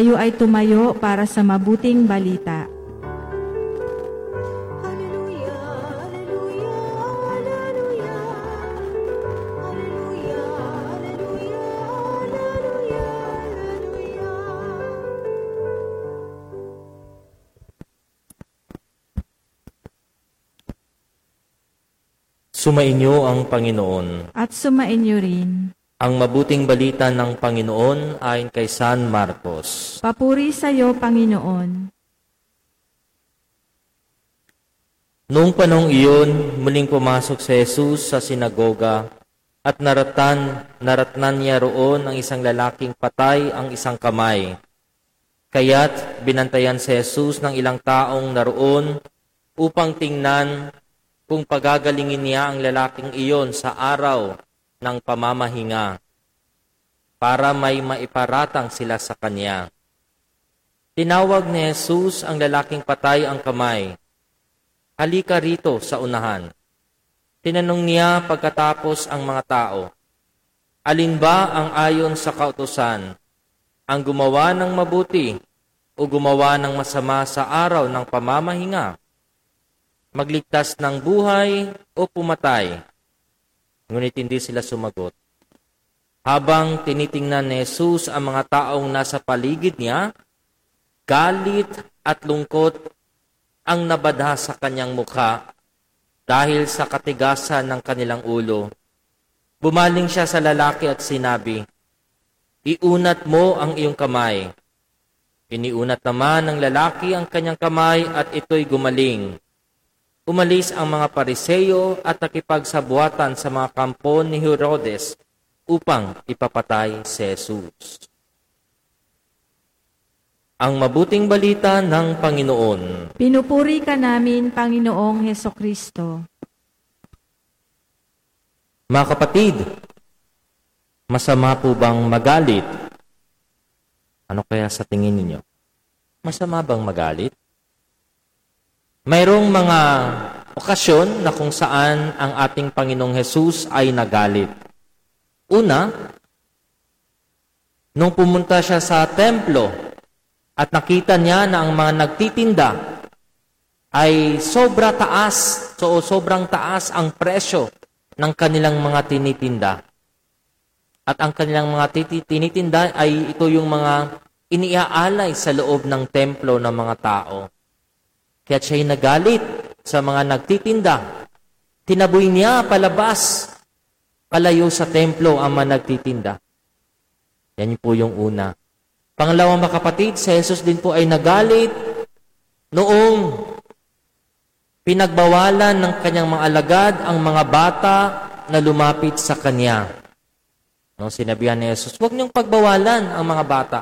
Tayo ay tumayo para sa mabuting balita. Hallelujah, hallelujah, hallelujah. Hallelujah, hallelujah, hallelujah, hallelujah. Sumainyo ang Panginoon. At sumainyo rin. Ang mabuting balita ng Panginoon ayon kay San Marcos. Papuri sa iyo, Panginoon. Noong panong iyon, muling pumasok si Jesus sa sinagoga at naratan, naratnan niya roon ang isang lalaking patay ang isang kamay. Kaya't binantayan si Jesus ng ilang taong naroon upang tingnan kung pagagalingin niya ang lalaking iyon sa araw ng pamamahinga para may maiparatang sila sa kanya. Tinawag ni Jesus ang lalaking patay ang kamay halika rito sa unahan. Tinanong niya pagkatapos ang mga tao, Alin ba ang ayon sa kautosan? Ang gumawa ng mabuti o gumawa ng masama sa araw ng pamamahinga? Magligtas ng buhay o pumatay? Ngunit hindi sila sumagot. Habang tinitingnan ni Jesus ang mga taong nasa paligid niya, galit at lungkot ang nabadha sa kanyang mukha dahil sa katigasan ng kanilang ulo. Bumaling siya sa lalaki at sinabi, Iunat mo ang iyong kamay. Iniunat naman ng lalaki ang kanyang kamay at ito'y gumaling. Umalis ang mga pariseyo at nakipagsabuatan sa mga kampo ni Herodes upang ipapatay si Jesus. Ang mabuting balita ng Panginoon. Pinupuri ka namin, Panginoong Heso Kristo. Mga kapatid, masama po bang magalit? Ano kaya sa tingin ninyo? Masama bang magalit? Mayroong mga okasyon na kung saan ang ating Panginoong Hesus ay nagalit. Una, nung pumunta siya sa templo at nakita niya na ang mga nagtitinda ay sobra taas, so sobrang taas ang presyo ng kanilang mga tinitinda. At ang kanilang mga titi- tinitinda ay ito yung mga iniaalay sa loob ng templo ng mga tao. Kaya siya'y nagalit sa mga nagtitinda. Tinaboy niya palabas, palayo sa templo ang mga nagtitinda. Yan po yung una. Pangalawang mga kapatid, si Jesus din po ay nagalit noong pinagbawalan ng kanyang mga alagad ang mga bata na lumapit sa kanya. No, sinabihan ni Jesus, huwag niyong pagbawalan ang mga bata.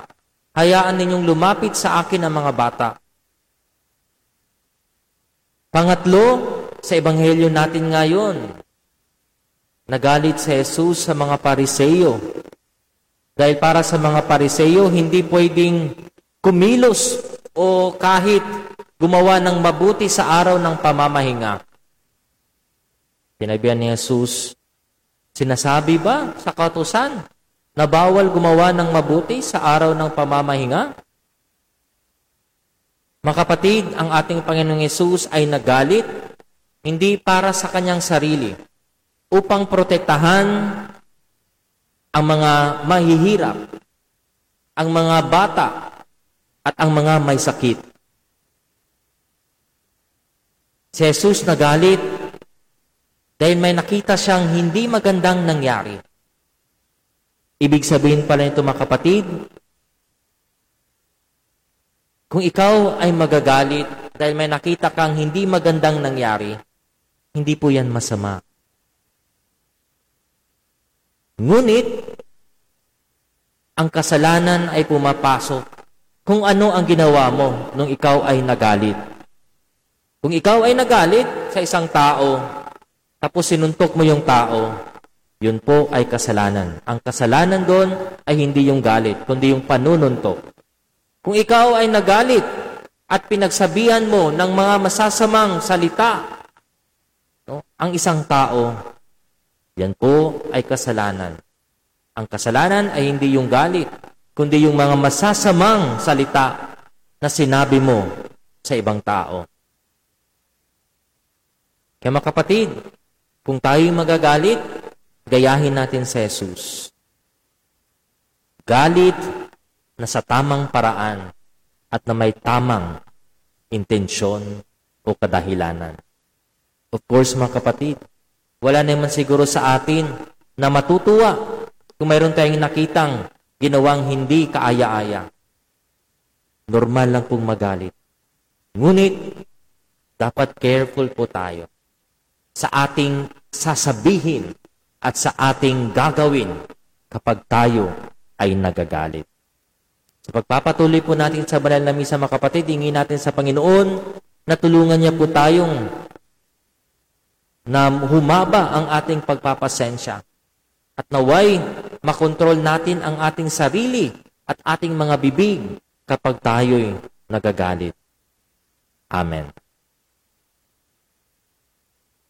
Hayaan ninyong lumapit sa akin ang mga bata. Pangatlo, sa ebanghelyo natin ngayon, nagalit si Jesus sa mga pariseyo. Dahil para sa mga pariseyo, hindi pwedeng kumilos o kahit gumawa ng mabuti sa araw ng pamamahinga. Sinabihan ni Jesus, sinasabi ba sa kautusan na bawal gumawa ng mabuti sa araw ng pamamahinga? Mga kapatid, ang ating Panginoong Yesus ay nagalit hindi para sa kanyang sarili, upang protektahan ang mga mahihirap, ang mga bata, at ang mga may sakit. Si Jesus nagalit dahil may nakita siyang hindi magandang nangyari. Ibig sabihin pala nito mga kapatid, kung ikaw ay magagalit dahil may nakita kang hindi magandang nangyari, hindi po yan masama. Ngunit, ang kasalanan ay pumapasok kung ano ang ginawa mo nung ikaw ay nagalit. Kung ikaw ay nagalit sa isang tao, tapos sinuntok mo yung tao, yun po ay kasalanan. Ang kasalanan doon ay hindi yung galit, kundi yung panununtok. Kung ikaw ay nagalit at pinagsabihan mo ng mga masasamang salita, no, ang isang tao, yan po ay kasalanan. Ang kasalanan ay hindi yung galit, kundi yung mga masasamang salita na sinabi mo sa ibang tao. Kaya mga kapatid, kung tayo'y magagalit, gayahin natin si Jesus. Galit na sa tamang paraan at na may tamang intensyon o kadahilanan. Of course, mga kapatid, wala naman siguro sa atin na matutuwa kung mayroon tayong nakitang ginawang hindi kaaya-aya. Normal lang pong magalit. Ngunit, dapat careful po tayo sa ating sasabihin at sa ating gagawin kapag tayo ay nagagalit. Sa pagpapatuloy po natin sa banal na misa, mga kapatid, hingin natin sa Panginoon na tulungan niya po tayong na humaba ang ating pagpapasensya at naway makontrol natin ang ating sarili at ating mga bibig kapag tayo'y nagagalit. Amen.